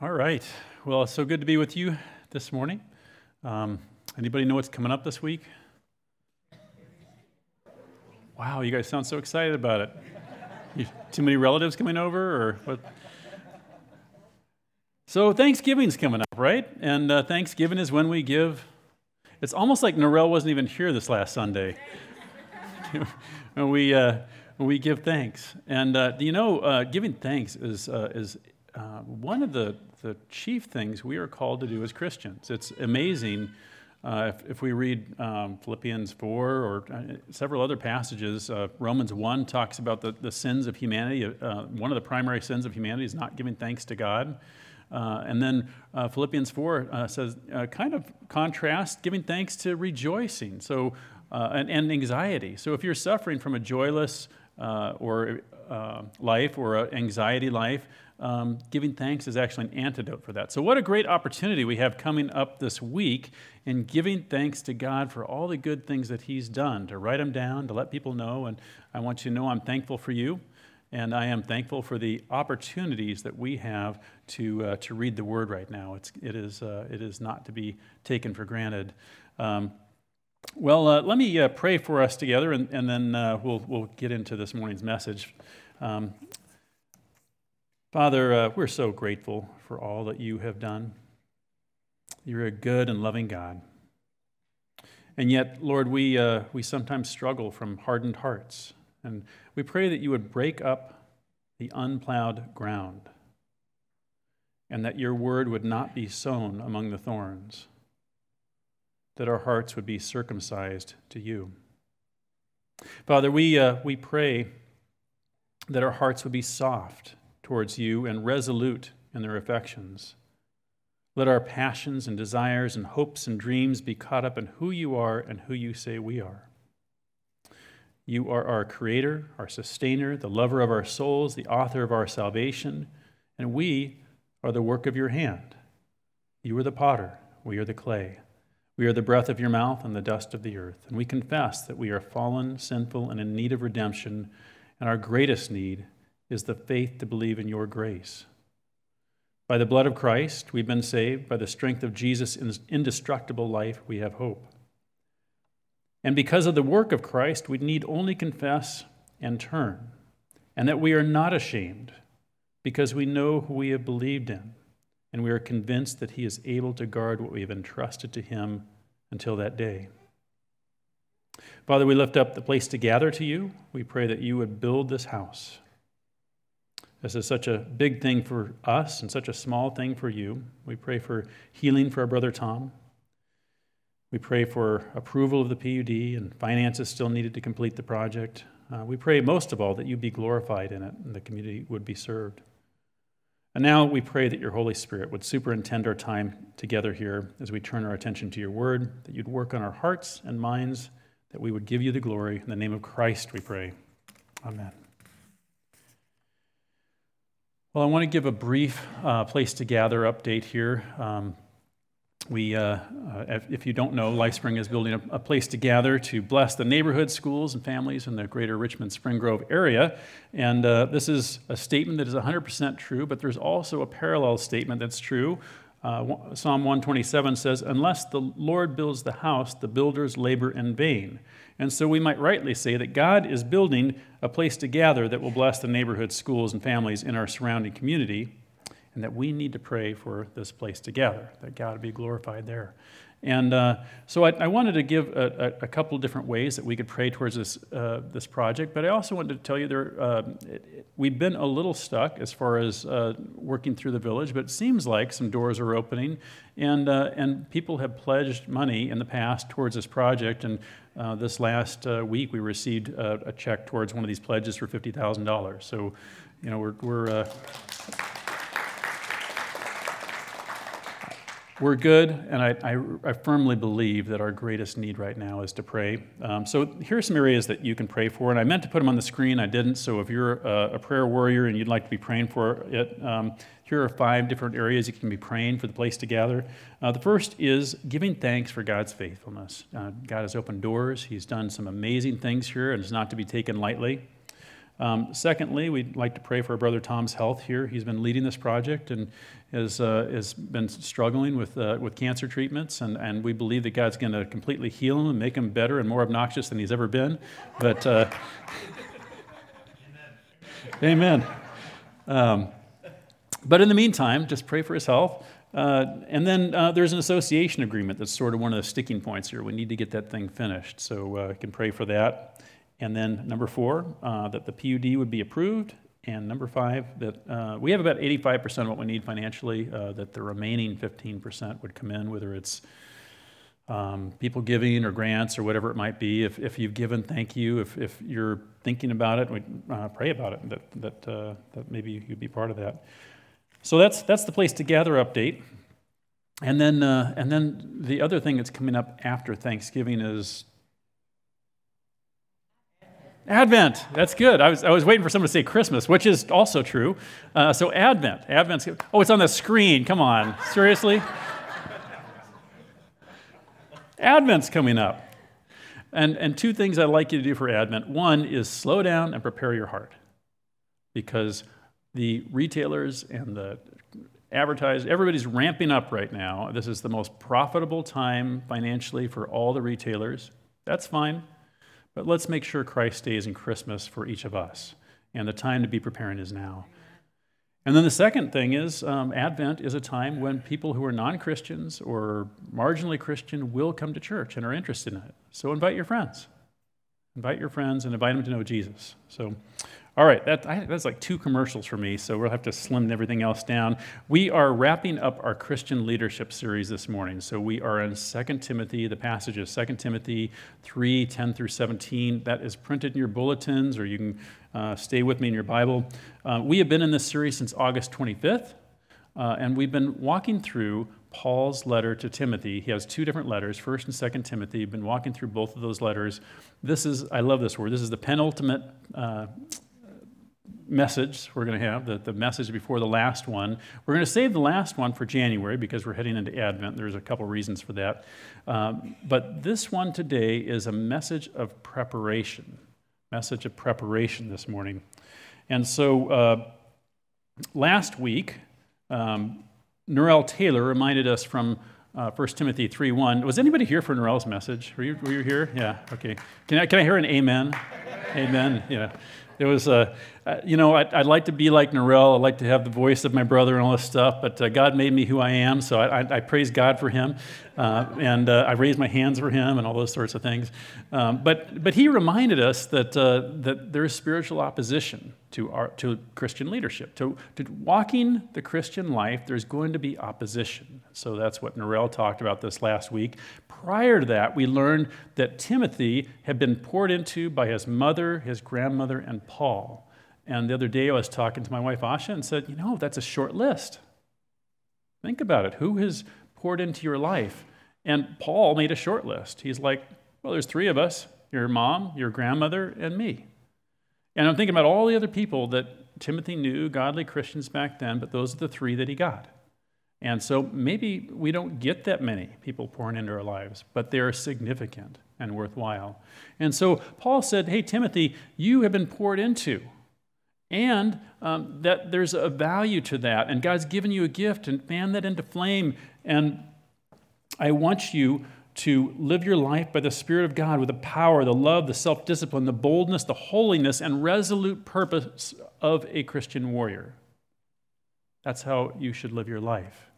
All right. Well, it's so good to be with you this morning. Um, anybody know what's coming up this week? Wow, you guys sound so excited about it. You, too many relatives coming over, or what? So Thanksgiving's coming up, right? And uh, Thanksgiving is when we give. It's almost like Norel wasn't even here this last Sunday. we uh, we give thanks, and uh, you know, uh, giving thanks is uh, is uh, one of the the chief things we are called to do as Christians. It's amazing uh, if, if, we read um, Philippians 4 or uh, several other passages. Uh, Romans 1 talks about the, the sins of humanity. Uh, one of the primary sins of humanity is not giving thanks to God. Uh, and then uh, Philippians 4 says, kind of contrast giving thanks to rejoicing so, and, and, anxiety. So if you're suffering from a joyless or life or an anxiety life, um, giving thanks is actually an antidote for that. So, what a great opportunity we have coming up this week in giving thanks to God for all the good things that He's done, to write them down, to let people know. And I want you to know I'm thankful for you, and I am thankful for the opportunities that we have to, uh, to read the Word right now. It's, it, is, uh, it is not to be taken for granted. Um, well, uh, let me uh, pray for us together, and, and then uh, we'll, we'll get into this morning's message. Um, Father, uh, we're so grateful for all that you have done. You're a good and loving God. And yet, Lord, we, uh, we sometimes struggle from hardened hearts. And we pray that you would break up the unplowed ground and that your word would not be sown among the thorns, that our hearts would be circumcised to you. Father, we, uh, we pray that our hearts would be soft towards you and resolute in their affections. Let our passions and desires and hopes and dreams be caught up in who you are and who you say we are. You are our creator, our sustainer, the lover of our souls, the author of our salvation, and we are the work of your hand. You are the potter, we are the clay. We are the breath of your mouth and the dust of the earth. And we confess that we are fallen, sinful, and in need of redemption, and our greatest need is the faith to believe in your grace. By the blood of Christ, we've been saved. By the strength of Jesus' indestructible life, we have hope. And because of the work of Christ, we need only confess and turn, and that we are not ashamed because we know who we have believed in, and we are convinced that He is able to guard what we have entrusted to Him until that day. Father, we lift up the place to gather to you. We pray that you would build this house this is such a big thing for us and such a small thing for you. We pray for healing for our brother Tom. We pray for approval of the PUD and finances still needed to complete the project. Uh, we pray most of all that you be glorified in it and the community would be served. And now we pray that your Holy Spirit would superintend our time together here as we turn our attention to your word, that you'd work on our hearts and minds, that we would give you the glory. In the name of Christ, we pray. Amen. Well, I want to give a brief uh, place to gather update here. Um, we, uh, uh, if you don't know, LifeSpring is building a, place to gather to bless the neighborhood schools and families in the greater Richmond Spring Grove area. And uh, this is a statement that is 100% true, but there's also a parallel statement that's true. Uh, Psalm 127 says, Unless the Lord builds the house, the builders labor in vain. And so we might rightly say that God is building a place to gather that will bless the neighborhood, schools, and families in our surrounding community, and that we need to pray for this place to gather, that God be glorified there. And uh, so I, I, wanted to give a, a, a, couple of different ways that we could pray towards this, uh, this project, but I also wanted to tell you there, uh, it, it, we've been a little stuck as far as uh, working through the village, but it seems like some doors are opening, and, uh, and people have pledged money in the past towards this project. And uh, this last week, we received a, a, check towards one of these pledges for $50,000. So, you know, we're, we're we're good, and I, I, I, firmly believe that our greatest need right now is to pray. Um, so here are some areas that you can pray for, and I meant to put them on the screen, I didn't. So if you're a, a prayer warrior and you'd like to be praying for it, um, here are five different areas you can be praying for the place to gather. Uh, the first is giving thanks for God's faithfulness. Uh, God has opened doors, He's done some amazing things here, and it's not to be taken lightly. Um, secondly, we'd like to pray for our brother Tom's health here. He's been leading this project and has, uh, has been struggling with, uh, with cancer treatments, and, and we believe that God's going to completely heal him and make him better and more obnoxious than he's ever been. But, uh, amen. amen. Um, but in the meantime, just pray for his health. Uh, and then uh, there's an association agreement that's sort of one of the sticking points here. We need to get that thing finished. So uh, I can pray for that. And then number four, uh, that the PUD would be approved. And number five, that uh, we have about 85% of what we need financially, uh, that the remaining 15% would come in, whether it's um, people giving or grants or whatever it might be. If, if you've given, thank you. If, if you're thinking about it, we uh, pray about it, that, that, uh, that maybe you'd be part of that. So that's, that's the place to gather update. And then, uh, and then the other thing that's coming up after Thanksgiving is Advent. That's good. I was, I was waiting for someone to say Christmas, which is also true. Uh, so Advent. Advent's. Oh, it's on the screen. Come on. Seriously? Advent's coming up. And, and two things I'd like you to do for Advent. One is slow down and prepare your heart. Because the retailers and the advertisers, everybody's ramping up right now. This is the most profitable time financially for all the retailers. That's fine. But let's make sure Christ stays in Christmas for each of us. And the time to be preparing is now. And then the second thing is um, Advent is a time when people who are non Christians or marginally Christian will come to church and are interested in it. So invite your friends. Invite your friends and invite them to know Jesus. So, all right, that, I, that's like two commercials for me, so we'll have to slim everything else down. We are wrapping up our Christian leadership series this morning. So we are in 2 Timothy, the passage of 2 Timothy 3 10 through 17. That is printed in your bulletins, or you can uh, stay with me in your Bible. Uh, we have been in this series since August 25th, uh, and we've been walking through Paul's letter to Timothy. He has two different letters, 1st and 2nd Timothy. We've been walking through both of those letters. This is, I love this word, this is the penultimate uh, message we're going to have, the, the message before the last one. We're going to save the last one for January because we're heading into Advent. There's a couple reasons for that. Um, but this one today is a message of preparation, message of preparation this morning. And so uh, last week, um, Norel Taylor reminded us from uh, 1 Timothy 3.1. Was anybody here for Norel's message? Were you, were you here? Yeah, okay. Can I, can I hear an amen? amen, yeah. It was, uh, uh, you know, I'd, I'd, like to be like Norel. I'd like to have the voice of my brother and all this stuff, but uh, God made me who I am, so I, I, I praise God for him. Uh, and uh, I raise my hands for him and all those sorts of things. Um, but, but he reminded us that, uh, that there is spiritual opposition to, our, to Christian leadership. To, to walking the Christian life, there's going to be opposition. So that's what Norel talked about this last week. Prior to that, we learned that Timothy had been poured into by his mother, his grandmother, and Paul. And the other day I was talking to my wife Asha and said, You know, that's a short list. Think about it. Who has poured into your life? And Paul made a short list. He's like, Well, there's three of us your mom, your grandmother, and me. And I'm thinking about all the other people that Timothy knew, godly Christians back then, but those are the three that he got. And so maybe we don't get that many people pouring into our lives, but they're significant and worthwhile. And so Paul said, Hey, Timothy, you have been poured into. And um, that there's a value to that. And God's given you a gift and fan that into flame. And I want you to live your life by the Spirit of God with the power, the love, the self discipline, the boldness, the holiness, and resolute purpose of a Christian warrior. That's how you should live your life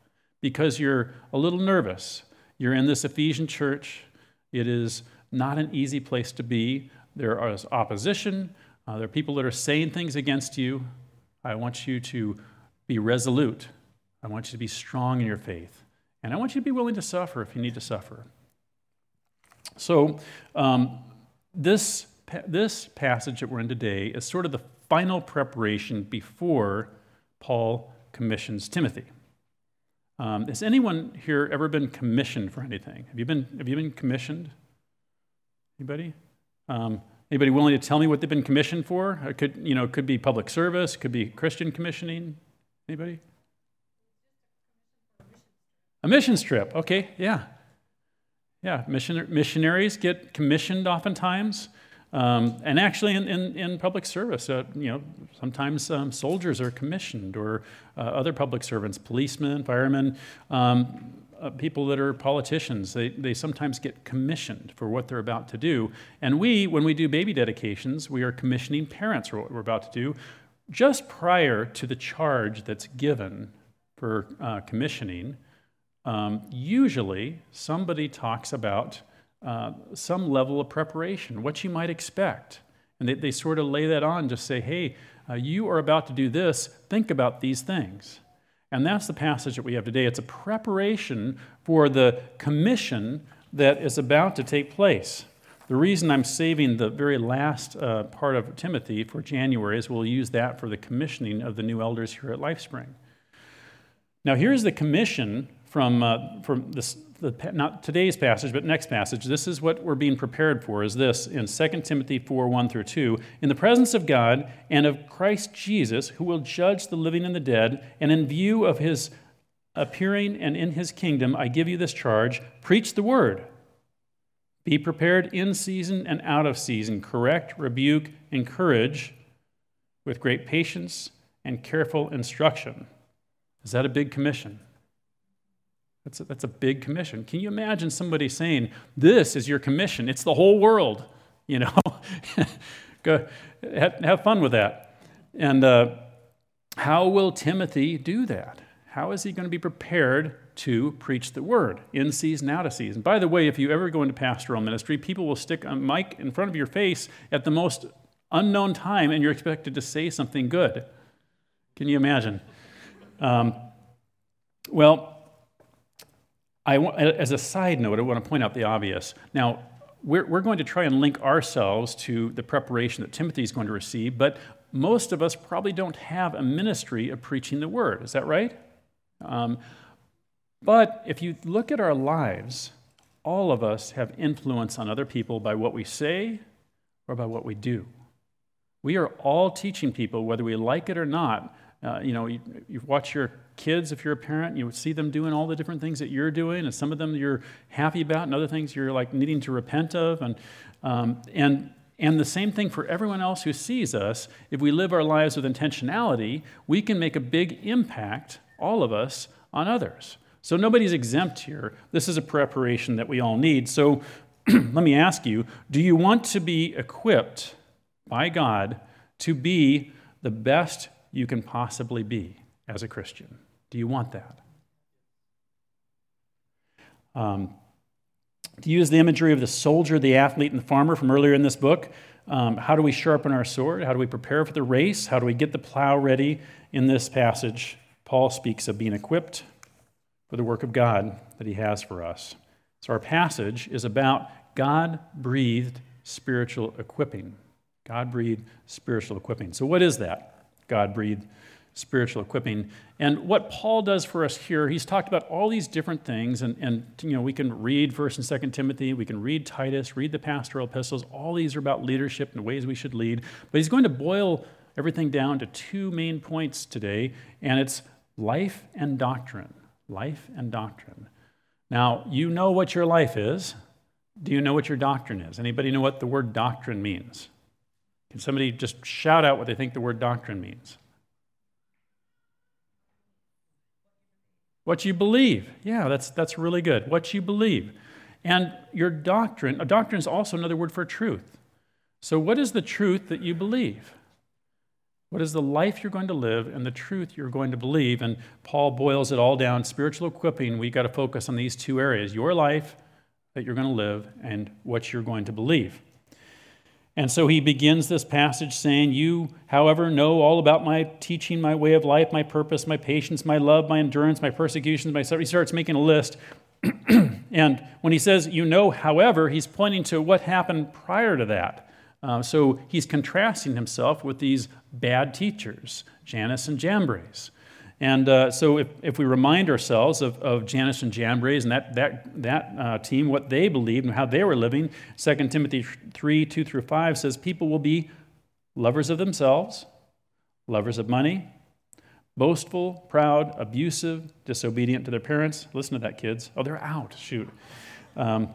because you're a little nervous. You're in this Ephesian church. It is not an easy place to be. There is opposition. Uh, there are people that are saying things against you. I want you to be resolute. I want you to be strong in your faith. And I want you to be willing to suffer if you need to suffer. So, um, this, this passage that we're in today is sort of the final preparation before Paul commissions Timothy. Um, has anyone here ever been commissioned for anything? Have you been, have you been commissioned? Anybody? Um, anybody willing to tell me what they've been commissioned for? It could, you know, could be public service, could be Christian commissioning. Anybody? A missions trip. Okay, yeah. Yeah, mission, missionaries get commissioned oftentimes. Um, and actually, in, in, in, public service, uh, you know, sometimes um, soldiers are commissioned or uh, other public servants, policemen, firemen, um, uh, people that are politicians. They, they sometimes get commissioned for what they're about to do. And we, when we do baby dedications, we are commissioning parents for what we're about to do just prior to the charge that's given for uh, commissioning. Um, usually, somebody talks about uh, some level of preparation, what you might expect. And they, they sort of lay that on, just say, hey, uh, you are about to do this, think about these things. And that's the passage that we have today. It's a preparation for the commission that is about to take place. The reason I'm saving the very last uh, part of Timothy for January is we'll use that for the commissioning of the new elders here at LifeSpring. Now, here's the commission from, uh, from this, the, not today's passage, but next passage. This is what we're being prepared for, is this in 2 Timothy 4 1 through 2. In the presence of God and of Christ Jesus, who will judge the living and the dead, and in view of his appearing and in his kingdom, I give you this charge preach the word. Be prepared in season and out of season, correct, rebuke, encourage with great patience and careful instruction. Is that a big commission? That's a, that's a big commission. Can you imagine somebody saying, This is your commission? It's the whole world. You know, Go, have, have, fun with that. And uh, how will Timothy do that? How is he going to be prepared to preach the word in season, out of season? By the way, if you ever go into pastoral ministry, people will stick a mic in front of your face at the most unknown time, and you're expected to say something good. Can you imagine? Um, well, I, as a side note, I want to point out the obvious. Now, we're, we're going to try and link ourselves to the preparation that Timothy is going to receive, but most of us probably don't have a ministry of preaching the word. Is that right? Um, but if you look at our lives, all of us have influence on other people by what we say or by what we do. We are all teaching people, whether we like it or not. Uh, you know, you, you watch your kids, if you're a parent, you see them doing all the different things that you're doing, and some of them you're happy about, and other things you're like needing to repent of. And, um, and, and the same thing for everyone else who sees us. If we live our lives with intentionality, we can make a big impact, all of us, on others. So nobody's exempt here. This is a preparation that we all need. So let me ask you do you want to be equipped by God to be the best you can possibly be as a Christian? Do you want that? Um, to use the imagery of the soldier, the athlete, and the farmer from earlier in this book, um, how do we sharpen our sword? How do we prepare for the race? How do we get the plow ready? In this passage, Paul speaks of being equipped for the work of God that he has for us. So, our passage is about God breathed spiritual equipping. God breathed spiritual equipping. So, what is that? God breathed spiritual equipping. And what Paul does for us here, he's talked about all these different things, and, and you know, we can read 1st and 2nd Timothy, we can read Titus, read the pastoral epistles. All these are about leadership and ways we should lead. But he's going to boil everything down to two main points today, and it's life and doctrine. Life and doctrine. Now, you know what your life is. Do you know what your doctrine is? Anybody know what the word doctrine means? Can somebody just shout out what they think the word doctrine means? What you believe. Yeah, that's, that's really good. What you believe. And your doctrine, a doctrine is also another word for truth. So, what is the truth that you believe? What is the life you're going to live and the truth you're going to believe? And Paul boils it all down. Spiritual equipping, We've got to focus on these two areas your life that you're going to live and what you're going to believe. And so he begins this passage saying, You, however, know all about my teaching, my way of life, my purpose, my patience, my love, my endurance, my persecutions, my suffering. He starts making a list. and when he says, You know, however, he's pointing to what happened prior to that. Uh, so he's contrasting himself with these bad teachers, Jannes and Jambres. And uh, so, if, if we remind ourselves of, of Jannes and Jambres and that, that, that uh, team, what they believed and how they were living, 2 Timothy 3 2 through 5 says, People will be lovers of themselves, lovers of money, boastful, proud, abusive, disobedient to their parents. Listen to that, kids. Oh, they're out. Shoot. Um,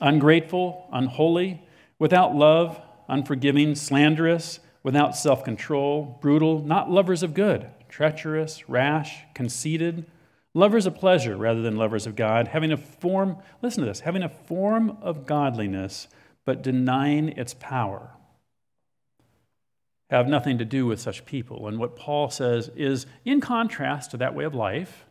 ungrateful, unholy, without love, unforgiving, slanderous, without self control, brutal, not lovers of good, treacherous, rash, conceited, lovers of pleasure rather than lovers of God, having a form, listen to this, having a form of godliness, but denying its power. Have nothing to do with such people. And what Paul says is in contrast to that way of life,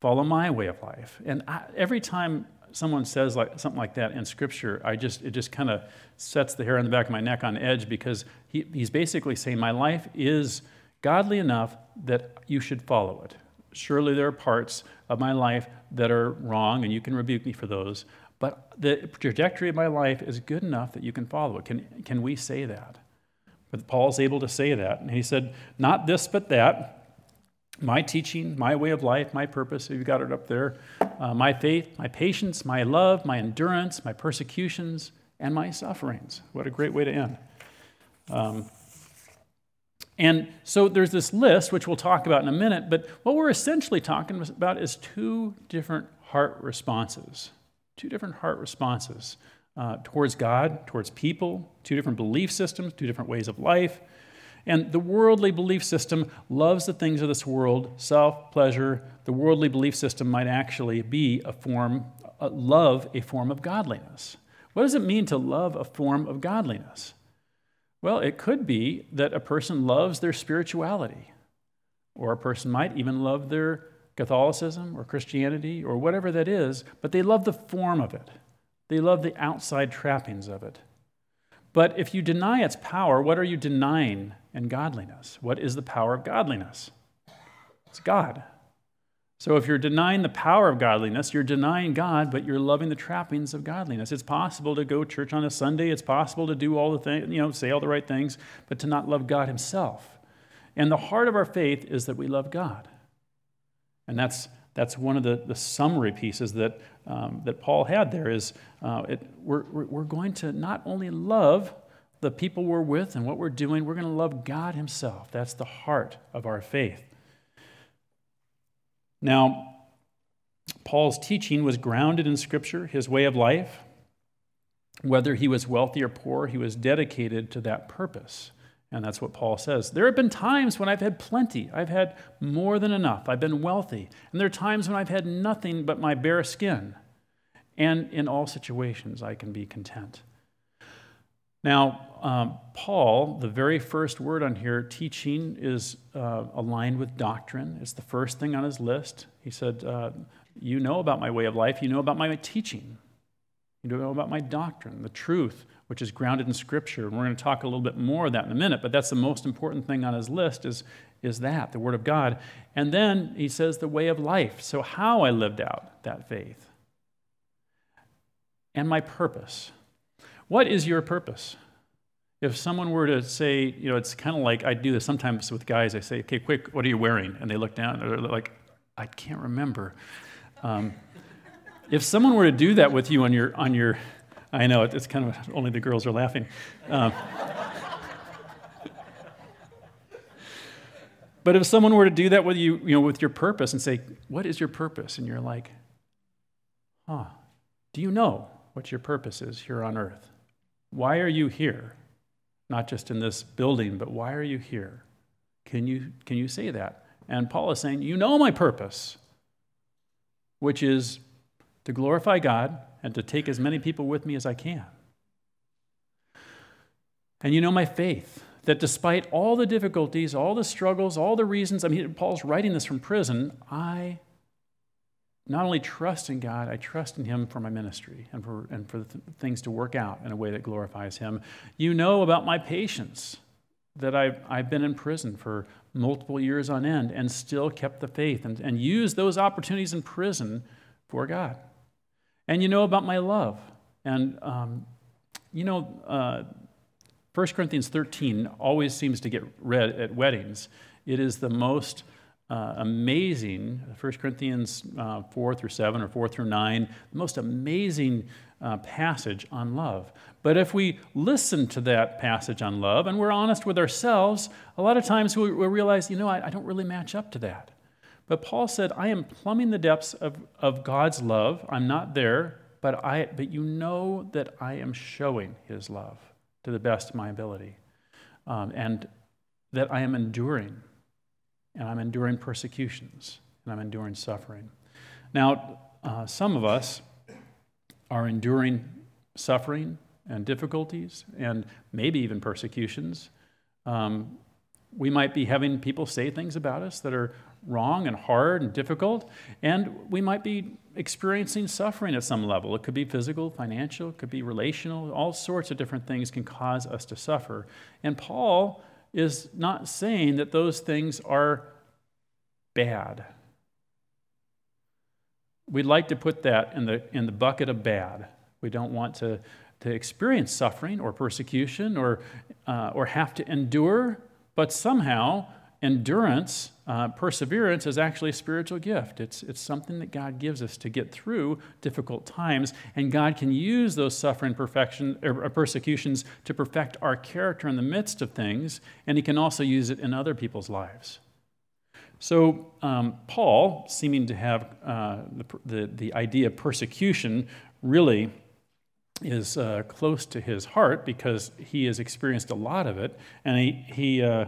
follow my way of life. And I, every time someone says like something like that in scripture i just it just kind of sets the hair on the back of my neck on edge because he, he's basically saying my life is godly enough that you should follow it. Surely there are parts of my life that are wrong and you can rebuke me for those but the trajectory of my life is good enough that you can follow it. Can, can we say that? But paul's able to say that. And he said not this but that. My teaching, my way of life, my purpose, you've got it up there, uh, my faith, my patience, my love, my endurance, my persecutions, and my sufferings. What a great way to end. Um, and so there's this list, which we'll talk about in a minute, but what we're essentially talking about is two different heart responses. Two different heart responses uh, towards God, towards people, two different belief systems, two different ways of life. And the worldly belief system loves the things of this world, self, pleasure. The worldly belief system might actually be a form, a love a form of godliness. What does it mean to love a form of godliness? Well, it could be that a person loves their spirituality, or a person might even love their Catholicism or Christianity or whatever that is, but they love the form of it. They love the outside trappings of it. But if you deny its power, what are you denying in godliness? What is the power of godliness? It's God. So if you're denying the power of godliness, you're denying God, but you're loving the trappings of godliness. It's possible to go church on a Sunday, it's possible to do all the things, you know, say all the right things, but to not love God himself. And the heart of our faith is that we love God. And that's that's one of the, the summary pieces that, um, that Paul had there is uh, it, we're, we're going to not only love the people we're with and what we're doing, we're going to love God Himself. That's the heart of our faith. Now, Paul's teaching was grounded in Scripture, his way of life. Whether he was wealthy or poor, he was dedicated to that purpose. And that's what Paul says. There have been times when I've had plenty. I've had more than enough. I've been wealthy. And there are times when I've had nothing but my bare skin. And in all situations, I can be content. Now, um, Paul, the very first word on here, teaching, is uh, aligned with doctrine. It's the first thing on his list. He said, uh, You know about my way of life, you know about my teaching, you know about my doctrine, the truth which is grounded in Scripture. And we're going to talk a little bit more of that in a minute, but that's the most important thing on his list is, is that, the Word of God. And then he says the way of life. So, how I lived out that faith. And my purpose. What is your purpose? If someone were to say, you know, it's kind of like I do this sometimes with guys. I say, okay, quick, what are you wearing? And they look down and they're like, I can't remember. Um, if someone were to do that with you on your, on your I know, it's kind of only the girls are laughing. Um, but if someone were to do that with you, you know, with your purpose and say, What is your purpose? And you're like, Huh, do you know what your purpose is here on earth? Why are you here? Not just in this building, but why are you here? Can you, can you say that? And Paul is saying, You know my purpose, which is to glorify God and to take as many people with me as I can. And you know my faith, that despite all the difficulties, all the struggles, all the reasons, I mean, Paul's writing this from prison, I not only trust in God, I trust in Him for my ministry and for, and for th- things to work out in a way that glorifies Him. You know about my patience, that I've, I've been in prison for multiple years on end and still kept the faith and, and used those opportunities in prison for God. And you know about my love. And, um, you know, uh, 1 Corinthians 13 always seems to get read at weddings. It is the most uh, amazing, 1 Corinthians uh, 4 through 7 or 4 through 9, the most amazing uh, passage on love. But if we listen to that passage on love and we're honest with ourselves, a lot of times we, we realize, you know, I, I don't really match up to that. But Paul said, I am plumbing the depths of, of God's love. I'm not there, but, I, but you know that I am showing his love. to the best of my ability. Um, and that I am enduring, and I'm enduring persecutions, and I'm enduring suffering. Now, uh, some of us are enduring suffering and difficulties, and maybe even persecutions. Um, we might be having people say things about us that are wrong and hard and difficult, and we might be experiencing suffering at some level. It could be physical, financial, it could be relational, all sorts of different things can cause us to suffer. And Paul is not saying that those things are bad. We'd like to put that in the, in the bucket of bad. We don't want to, to experience suffering or persecution or, uh, or have to endure, but somehow endurance, uh, perseverance is actually a spiritual gift. It's, it's something that God gives us to get through difficult times, and God can use those suffering perfection, or persecutions to perfect our character in the midst of things, and He can also use it in other people's lives. So, um, Paul, seeming to have uh, the, the, the, idea of persecution, really is uh, close to his heart because he has experienced a lot of it, and he, he uh,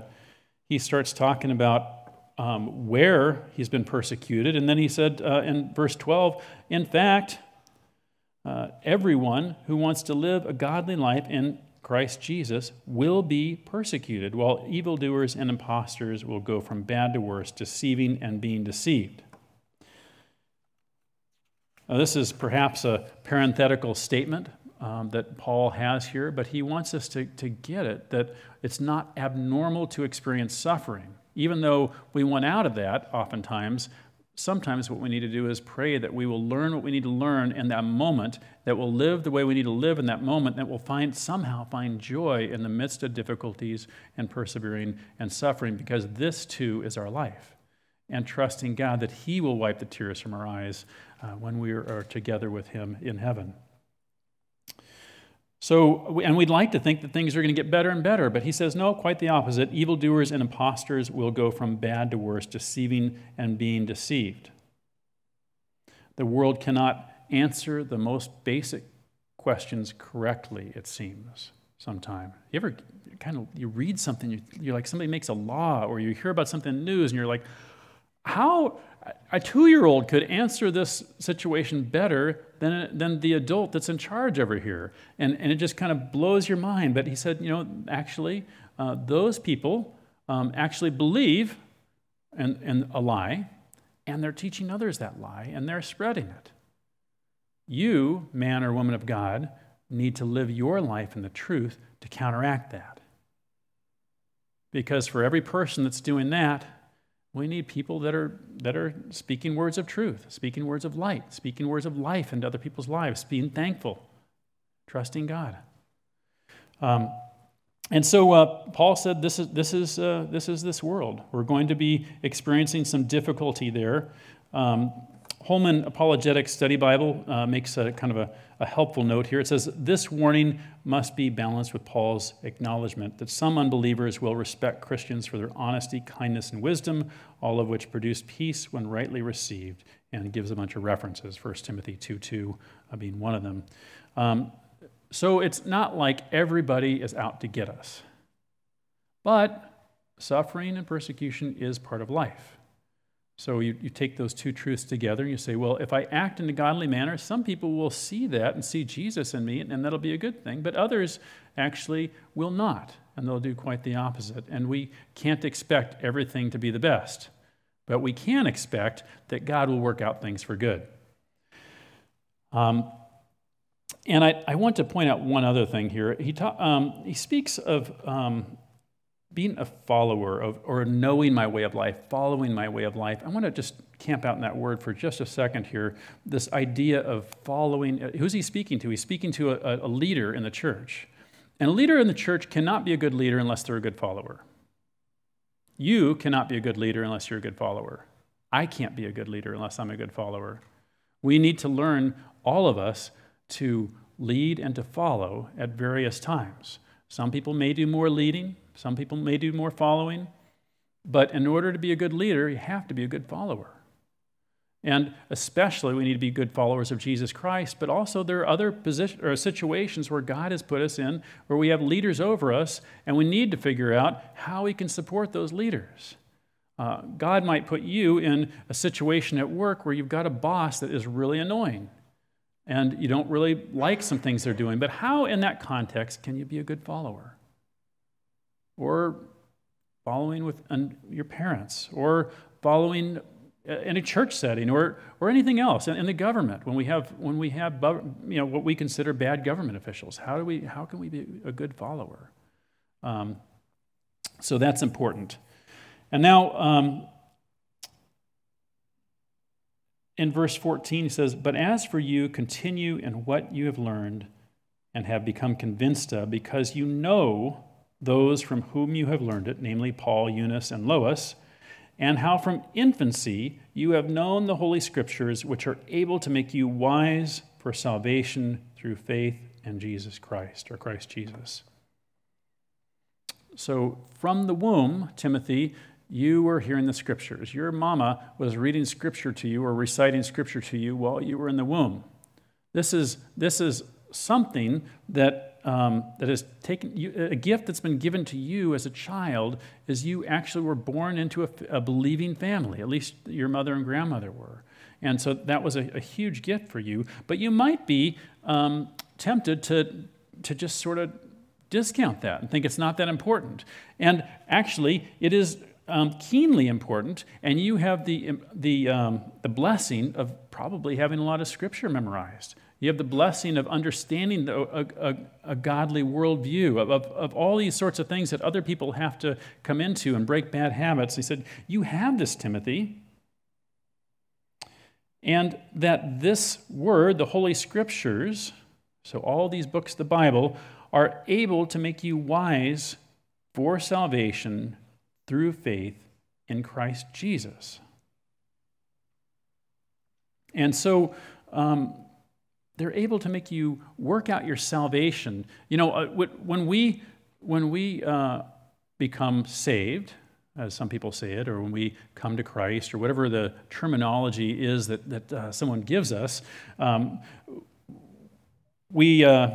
he starts talking about um, where he's been persecuted. And then he said uh, in verse 12, in fact, uh, everyone who wants to live a godly life in Christ Jesus will be persecuted, while evildoers and impostors will go from bad to worse, deceiving and being deceived. Now, this is perhaps a parenthetical statement um, that Paul has here, but he wants us to, to get it that it's not abnormal to experience suffering. Even though we want out of that, oftentimes, sometimes what we need to do is pray that we will learn what we need to learn in that moment, that we'll live the way we need to live in that moment, that we'll find somehow find joy in the midst of difficulties and persevering and suffering, because this too is our life. And trusting God that He will wipe the tears from our eyes uh, when we are together with Him in heaven. So, and we'd like to think that things are going to get better and better, but he says, no, quite the opposite. Evildoers and impostors will go from bad to worse, deceiving and being deceived. The world cannot answer the most basic questions correctly, it seems, sometime. You ever kind of, you read something, you're like, somebody makes a law, or you hear about something in the news, and you're like, how a two year old could answer this situation better than, than the adult that's in charge over here. And, and it just kind of blows your mind. But he said, you know, actually, uh, those people um, actually believe in, in a lie, and they're teaching others that lie, and they're spreading it. You, man or woman of God, need to live your life in the truth to counteract that. Because for every person that's doing that, we need people that are, that are speaking words of truth, speaking words of light, speaking words of life into other people's lives, being thankful, trusting God. Um, and so uh, Paul said, this is, this, is, uh, this is this world. We're going to be experiencing some difficulty there. Um, Holman Apologetic Study Bible uh, makes a kind of a, a, helpful note here. It says, This warning must be balanced with Paul's acknowledgement that some unbelievers will respect Christians for their honesty, kindness, and wisdom, all of which produce peace when rightly received, and gives a bunch of references, 1 Timothy 2 2 uh, being one of them. Um, so it's not like everybody is out to get us. But suffering and persecution is part of life. So you, you take those two truths together and you say, well, if I act in a godly manner, some people will see that and see Jesus in me, and that'll be a good thing. But others actually will not, and they'll do quite the opposite. And we can't expect everything to be the best, but we can expect that God will work out things for good. Um, and I, I, want to point out one other thing here. He, ta- um, he speaks of um, being a follower of, or knowing my way of life, following my way of life. I want to just camp out in that word for just a second here. This idea of following, uh, who's he speaking to? He's speaking to a, a leader in the church. And a leader in the church cannot be a good leader unless they're a good follower. You cannot be a good leader unless you're a good follower. I can't be a good leader unless I'm a good follower. We need to learn, all of us, to lead and to follow at various times. Some people may do more leading, some people may do more following, but in order to be a good leader, you have to be a good follower. And especially, we need to be good followers of Jesus Christ, but also there are other position, or situations where God has put us in where we have leaders over us, and we need to figure out how we can support those leaders. Uh, God might put you in a situation at work where you've got a boss that is really annoying and you don't really like some things they're doing, but how, in that context, can you be a good follower? Or following with your parents, or following uh, in a church setting or, or anything else in, in, the government when we have when we have you know what we consider bad government officials how do we how can we be a good follower? Um, so that's important. And now um, in verse 14 he says but as for you continue in what you have learned and have become convinced of because you know those from whom you have learned it namely paul eunice and lois and how from infancy you have known the Holy Scriptures, which are able to make you wise for salvation through faith in Jesus Christ, or Christ Jesus. So, from the womb, Timothy, you were hearing the Scriptures. Your mama was reading Scripture to you or reciting Scripture to you while you were in the womb. This is, this is something that um, that has taken you, a gift that's been given to you as a child is you actually were born into a, a believing family. At least your mother and grandmother were. And so that was a, a huge gift for you. But you might be um, tempted to, to just sort of discount that and think it's not that important. And actually, it is um, keenly important, and you have the, the, um, the blessing of probably having a lot of scripture memorized. You have the blessing of understanding a, a, a, godly worldview, of, of, of all these sorts of things that other people have to come into and break bad habits. He said, You have this, Timothy. And that this word, the Holy Scriptures, so all these books the Bible, are able to make you wise for salvation through faith in Christ Jesus. And so, um, they're able to make you work out your salvation. You know, uh, when we, when we uh, become saved, as some people say it, or when we come to Christ, or whatever the terminology is that, that uh, someone gives us, um, we, uh,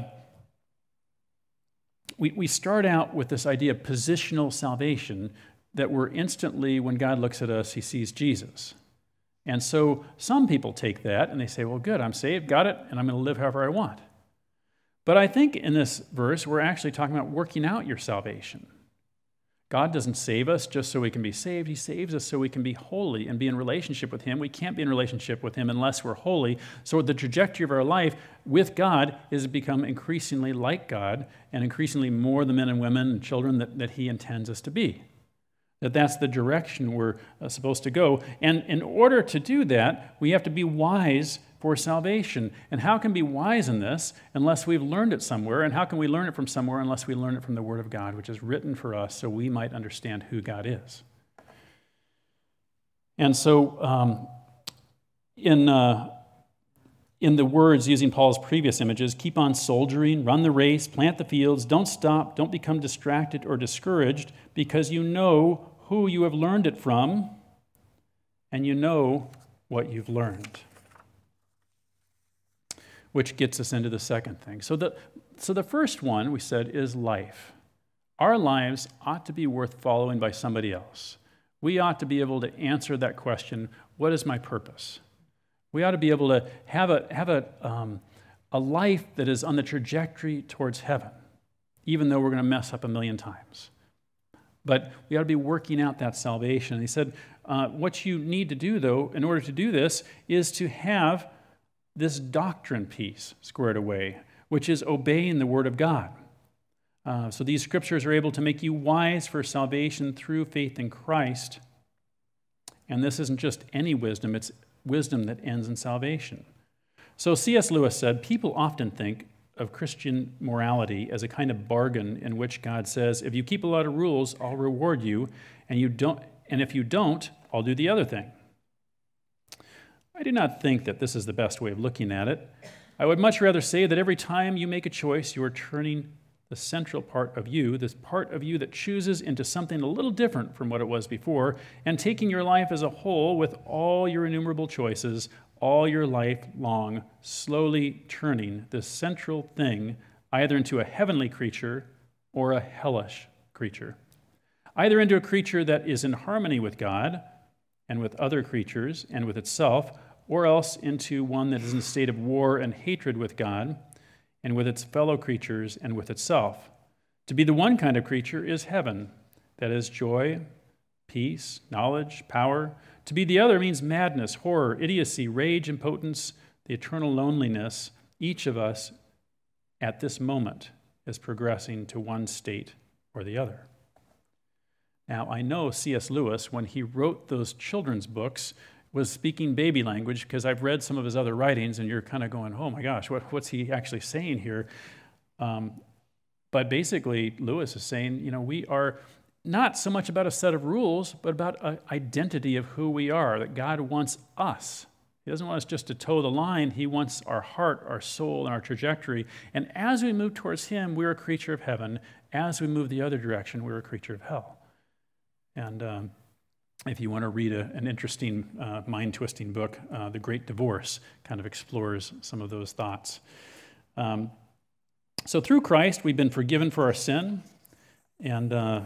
we, we start out with this idea of positional salvation that we're instantly, when God looks at us, he sees Jesus. And so some people take that and they say, well, good, I'm saved, got it, and I'm going to live however I want. But I think in this verse, we're actually talking about working out your salvation. God doesn't save us just so we can be saved. He saves us so we can be holy and be in relationship with Him. We can't be in relationship with Him unless we're holy. So, the trajectory of our life with God is to become increasingly like God and increasingly more the men and women and children that, that He intends us to be that that's the direction we're uh, supposed to go. And in order to do that, we have to be wise for salvation. And how can we be wise in this unless we've learned it somewhere? And how can we learn it from somewhere unless we learn it from the Word of God, which is written for us so we might understand who God is? And so, um, in, uh, in the words using Paul's previous images, keep on soldiering, run the race, plant the fields, don't stop, don't become distracted or discouraged, because you know who you have learned it from, and you know what you've learned. Which gets us into the second thing. So the, so the first one we said is life. Our lives ought to be worth following by somebody else. We ought to be able to answer that question what is my purpose? We ought to be able to have a, have a, um, a life that is on the trajectory towards heaven, even though we're going to mess up a million times. But we ought to be working out that salvation. And he said, uh, what you need to do, though, in order to do this, is to have this doctrine piece squared away, which is obeying the Word of God. Uh, so these scriptures are able to make you wise for salvation through faith in Christ. And this isn't just any wisdom, it's wisdom that ends in salvation. So C.S. Lewis said people often think of Christian morality as a kind of bargain in which God says, if you keep a lot of rules, I'll reward you, and you don't and if you don't, I'll do the other thing. I do not think that this is the best way of looking at it. I would much rather say that every time you make a choice, you are turning the central part of you, this part of you that chooses into something a little different from what it was before, and taking your life as a whole with all your innumerable choices, all your life long, slowly turning this central thing either into a heavenly creature or a hellish creature. Either into a creature that is in harmony with God and with other creatures and with itself, or else into one that is in a state of war and hatred with God and with its fellow creatures and with itself. To be the one kind of creature is heaven, that is joy, peace, knowledge, power. To be the other means madness, horror, idiocy, rage, impotence, the eternal loneliness. Each of us at this moment is progressing to one state or the other. Now, I know C.S. Lewis, when he wrote those children's books, was speaking baby language because I've read some of his other writings, and you're kind of going, oh my gosh, what, what's he actually saying here? Um, but basically, Lewis is saying, you know, we are not so much about a set of rules, but about an identity of who we are, that God wants us. He doesn't want us just to toe the line. He wants our heart, our soul, and our trajectory. And as we move towards Him, we're a creature of heaven. As we move the other direction, we're a creature of hell. And um, if you want to read a, an interesting, uh, mind twisting book, uh, The Great Divorce kind of explores some of those thoughts. Um, so, through Christ, we've been forgiven for our sin. And, uh,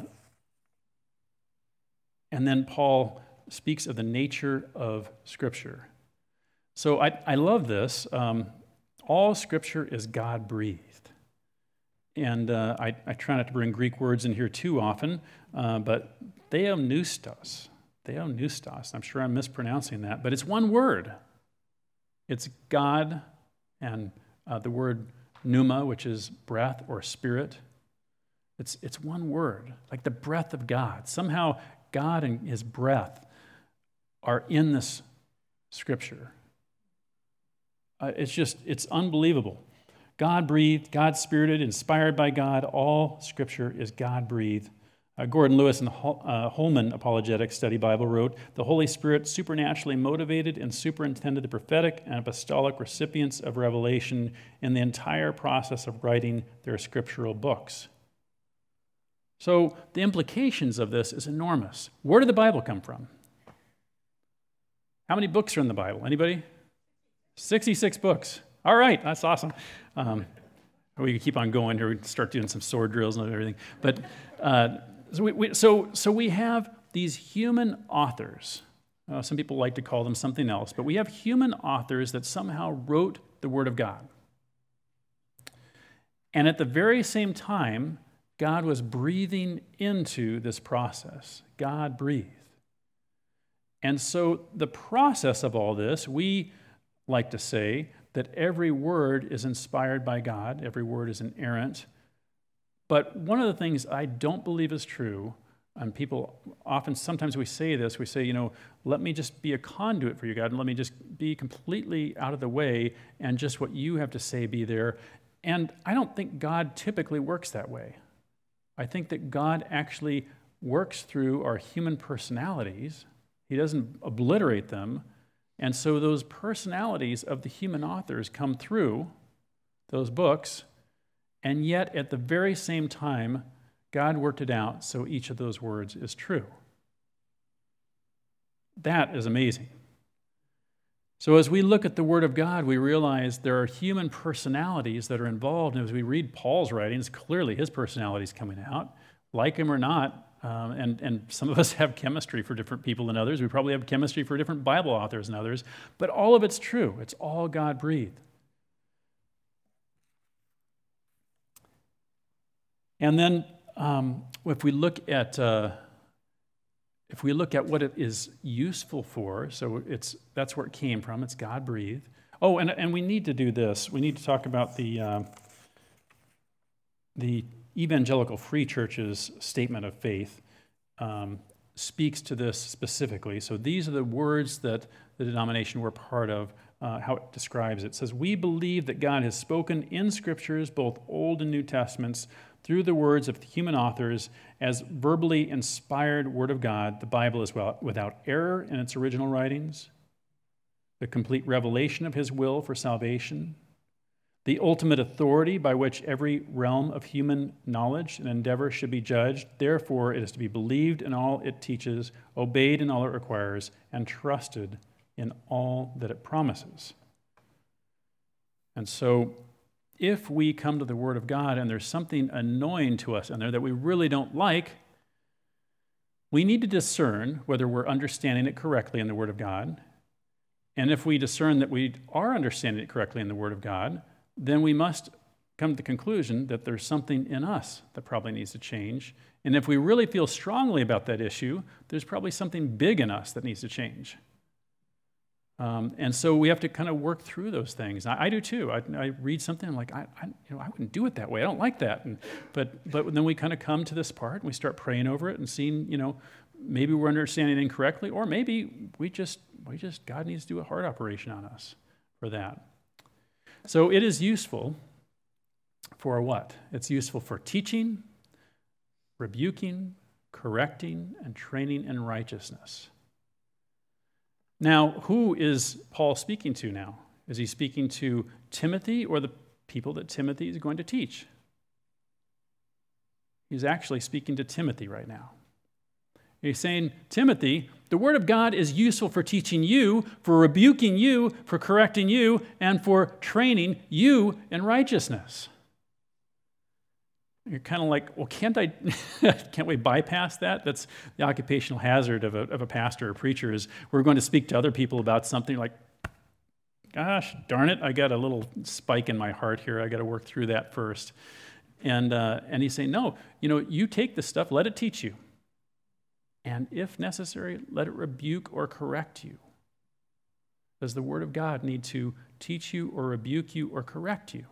and then Paul speaks of the nature of Scripture. So, I, I love this. Um, all Scripture is God breathed. And uh, I, I, try not to bring Greek words in here too often, uh, theopneustos Theopneustos. I'm sure I'm mispronouncing that, but it's one word. It's God and uh, the word pneuma, which is breath or spirit. It's, it's one word, like the breath of God. Somehow, God and his breath are in this scripture. Uh, it's just, it's unbelievable. God breathed, God spirited, inspired by God. All scripture is God breathed uh, Gordon Lewis in the uh, Holman Apologetic Study Bible wrote The Holy Spirit supernaturally motivated and superintended the prophetic and apostolic recipients of revelation in the entire process of writing their scriptural books. So the implications of this is enormous. Where did the Bible come from? How many books are in the Bible? Anybody? 66 books. All right, that's awesome. Um, we could keep on going here. We start doing some sword drills and everything. But uh, so we, we, so, so we have these human authors. Uh, some people like to call them something else, but we have human authors that somehow wrote the Word of God. And at the very same time, God was breathing into this process. God breathed. And so, the process of all this, we like to say that every word is inspired by God, every word is inerrant, but one of the things I don't believe is true, and people often, sometimes we say this, we say, you know, let me just be a conduit for you, God, and let me just be completely out of the way, and just what you have to say be there. And I don't think God typically works that way. I think that God actually works through our human personalities, He doesn't obliterate them. And so those personalities of the human authors come through those books and yet, at the very same time, God worked it out so each of those words is true. That is amazing. So, as we look at the Word of God, we realize there are human personalities that are involved. And as we read Paul's writings, clearly his personality is coming out, like him or not. Um, and, and some of us have chemistry for different people than others. We probably have chemistry for different Bible authors than others. But all of it's true, it's all God breathed. And then um, if we look at uh, if we look at what it is useful for, so it's that's where it came from. It's God breathed. Oh, and, and we need to do this. We need to talk about the uh, the evangelical free church's statement of faith um, speaks to this specifically. So these are the words that the denomination we're part of. Uh, how it describes it. it says, We believe that God has spoken in scriptures, both Old and New Testaments, through the words of human authors as verbally inspired Word of God, the Bible is without error in its original writings, the complete revelation of His will for salvation, the ultimate authority by which every realm of human knowledge and endeavor should be judged. Therefore, it is to be believed in all it teaches, obeyed in all it requires, and trusted in all that it promises. And so, if we come to the Word of God and there's something annoying to us in there that we really don't like, we need to discern whether we're understanding it correctly in the Word of God. And if we discern that we are understanding it correctly in the Word of God, then we must come to the conclusion that there's something in us that probably needs to change. And if we really feel strongly about that issue, there's probably something big in us that needs to change. Um, and so we have to kind of work through those things. I, I do too. I, I, read something, I'm like, I, I, you know, I wouldn't do it that way. I don't like that. And, but, but then we kind of come to this part and we start praying over it and seeing, you know, maybe we're understanding incorrectly, or maybe we just, we just, God needs to do a heart operation on us for that. So it is useful for what? It's useful for teaching, rebuking, correcting, and training in righteousness. Now, who is Paul speaking to now? Is he speaking to Timothy or the people that Timothy is going to teach? He's actually speaking to Timothy right now. He's saying, Timothy, the Word of God is useful for teaching you, for rebuking you, for correcting you, and for training you in righteousness. You're kind of like, well, can't I, can't we bypass that? That's the occupational hazard of a, of a pastor or preacher is we're going to speak to other people about something like, gosh, darn it, I got a little spike in my heart here. I got to work through that first. And, uh, and he's saying, no, you know, you take this stuff, let it teach you. And if necessary, let it rebuke or correct you. Does the Word of God need to teach you or rebuke you or correct you?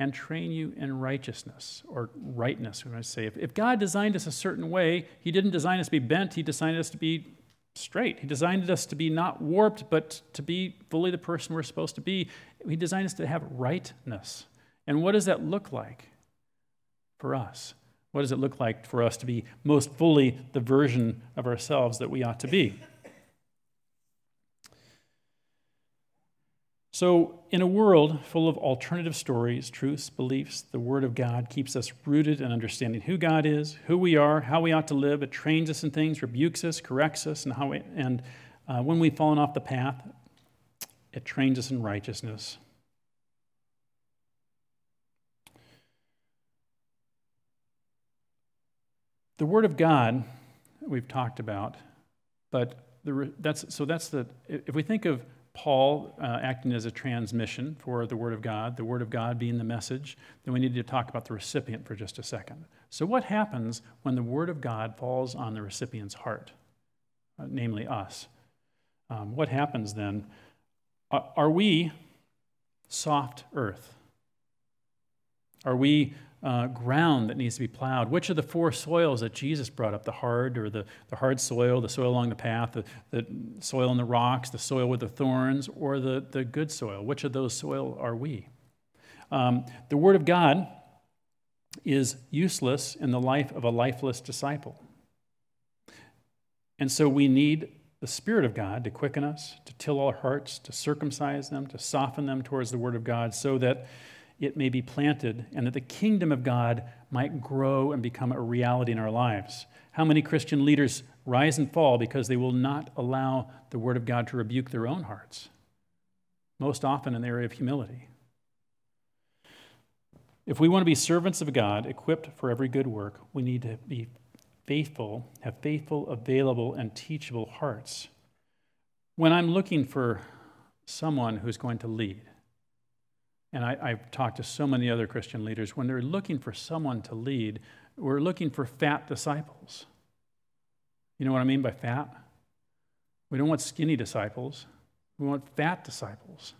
And train you in righteousness or rightness, we might say. If, if God designed us a certain way, He didn't design us to be bent, He designed us to be straight. He designed us to be not warped, but to be fully the person we're supposed to be. He designed us to have rightness. And what does that look like for us? What does it look like for us to be most fully the version of ourselves that we ought to be? So, in a world full of alternative stories, truths, beliefs, the Word of God keeps us rooted in understanding who God is, who we are, how we ought to live. It trains us in things, rebukes us, corrects us, and how we, and uh, when we've fallen off the path, it trains us in righteousness. The Word of God, we've talked about, but the, that's, so that's the, if we think of Paul uh, acting as a transmission for the Word of God, the Word of God being the message, then we need to talk about the recipient for just a second. So, what happens when the Word of God falls on the recipient's heart, uh, namely us? Um, what happens then? Uh, are we soft earth? Are we uh, ground that needs to be plowed? Which of the four soils that Jesus brought up, the hard or the, the hard soil, the soil along the path, the, the soil in the rocks, the soil with the thorns, or the, the good soil? Which of those soil are we? Um, the Word of God is useless in the life of a lifeless disciple. And so we need the Spirit of God to quicken us, to till our hearts, to circumcise them, to soften them towards the Word of God, so that it may be planted and that the kingdom of God might grow and become a reality in our lives. How many Christian leaders rise and fall because they will not allow the Word of God to rebuke their own hearts? Most often in the area of humility. If we want to be servants of God, equipped for every good work, we need to be faithful, have faithful, available, and teachable hearts. When I'm looking for someone who's going to lead, and I, have talked to so many other Christian leaders, when they're looking for someone to lead, we're looking for fat disciples. You know what I mean by fat? We don't want skinny disciples, we want fat disciples.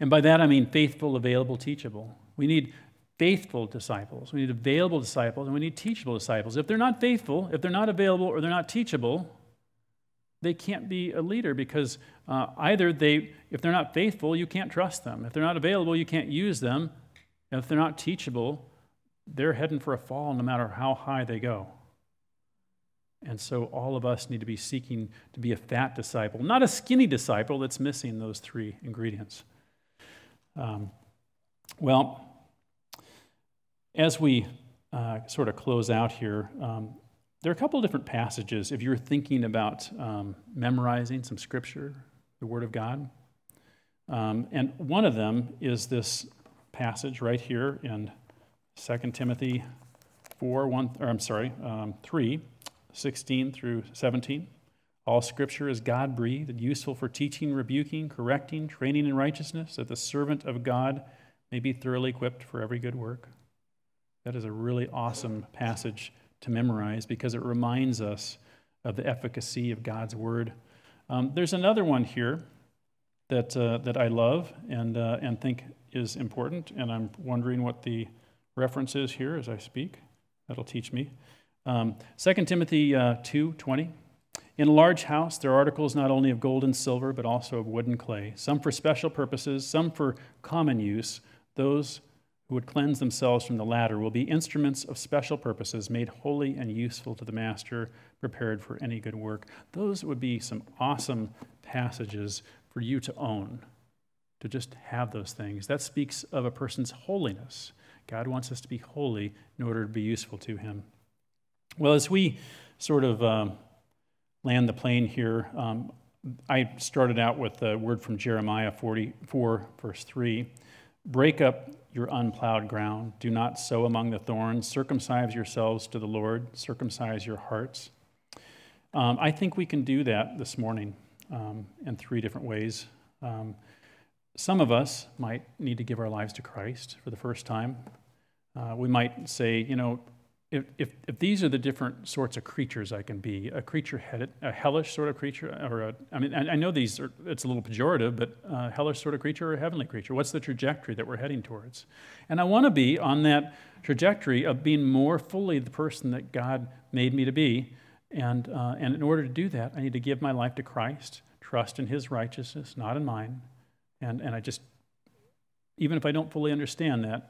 And by that I mean faithful, available, teachable. We need faithful disciples, we need available disciples, and we need teachable disciples. If they're not faithful, if they're not available, or they're not teachable, they can't be a leader because uh, either they, if they're not faithful, you can't trust them. If they're not available, you can't use them. And if they're not teachable, they're heading for a fall no matter how high they go. And so all of us need to be seeking to be a fat disciple, not a skinny disciple that's missing those three ingredients. Um, well, as we uh, sort of close out here, um, there are a couple of different passages. If you're thinking about um, memorizing some scripture, the Word of God, um, and one of them is this passage right here in 2 Timothy 4, 1, or I'm sorry, um, 3, 16 through 17. All scripture is God breathed useful for teaching, rebuking, correcting, training in righteousness, that the servant of God may be thoroughly equipped for every good work. That is a really awesome passage to memorize because it reminds us of the efficacy of God's word. Um, there's another one here that, uh, that I love and, uh, and think is important, and I'm wondering what the reference is here as I speak. That'll teach me. Um, 2 Timothy uh, 2 20. In a large house, there are articles not only of gold and silver, but also of wood and clay, some for special purposes, some for common use. Those who would cleanse themselves from the latter will be instruments of special purposes, made holy and useful to the master, prepared for any good work. Those would be some awesome passages for you to own, to just have those things. That speaks of a person's holiness. God wants us to be holy in order to be useful to Him. Well, as we sort of um, land the plane here, um, I started out with a word from Jeremiah 44, verse 3 Break up your unplowed ground. Do not sow among the thorns. Circumcise yourselves to the Lord. Circumcise your hearts. Um, I think we can do that this morning um, in three different ways. Um, some of us might need to give our lives to Christ for the first time. Uh, we might say, you know, if, if, if, these are the different sorts of creatures I can be, a creature headed, a hellish sort of creature, or a, I mean, I, I know these are, it's a little pejorative, but a hellish sort of creature or a heavenly creature? What's the trajectory that we're heading towards? And I want to be on that trajectory of being more fully the person that God made me to be. And, uh, and in order to do that, I need to give my life to Christ, trust in His righteousness, not in mine. And, and I just, even if I don't fully understand that,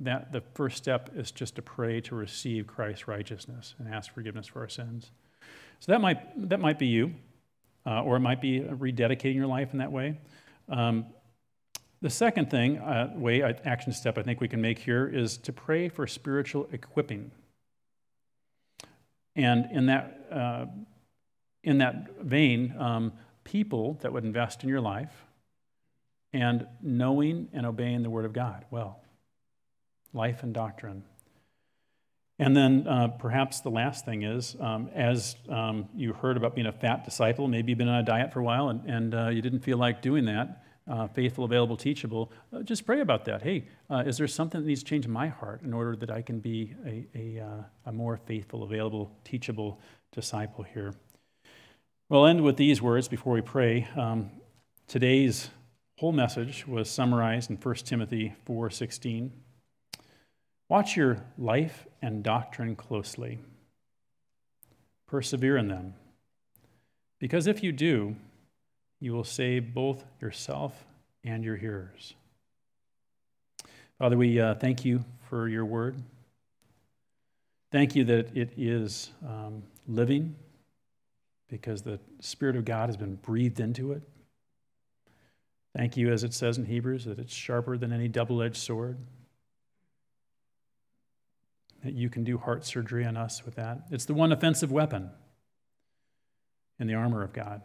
that the first step is just to pray to receive Christ's righteousness and ask forgiveness for our sins. So that might that might be you, uh, or it might be rededicating your life in that way. Um, the second thing, uh, way uh, action step I think we can make here is to pray for spiritual equipping. And in that uh, in that vein, um, people that would invest in your life and knowing and obeying the Word of God well life and doctrine. And then uh, perhaps the last thing is, um, as um, you heard about being a fat disciple, maybe you've been on a diet for a while and, and uh, you didn't feel like doing that, uh, faithful, available, teachable, uh, just pray about that. Hey, uh, is there something that needs to change in my heart in order that I can be a, a, uh, a more faithful, available, teachable disciple here? We'll end with these words before we pray. Um, today's whole message was summarized in 1 Timothy 4.16. Watch your life and doctrine closely. Persevere in them. Because if you do, you will save both yourself and your hearers. Father, we uh, thank you for your word. Thank you that it is um, living because the Spirit of God has been breathed into it. Thank you, as it says in Hebrews, that it's sharper than any double edged sword that you can do heart surgery on us with that. It's the one offensive weapon in the armor of God.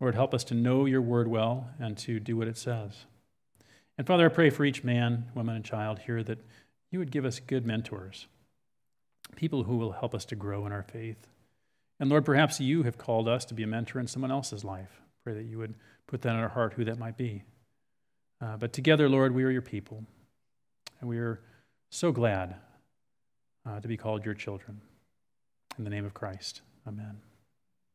Lord, help us to know your word well and to do what it says. And Father, I pray for each man, woman, and child here that you would give us good mentors, people who will help us to grow in our faith. And Lord, perhaps you have called us to be a mentor in someone else's life. Pray that you would put that in our heart, who that might be. Uh, but together, Lord, we are your people, and we are so glad uh, to be called your children. In the name of Christ, amen.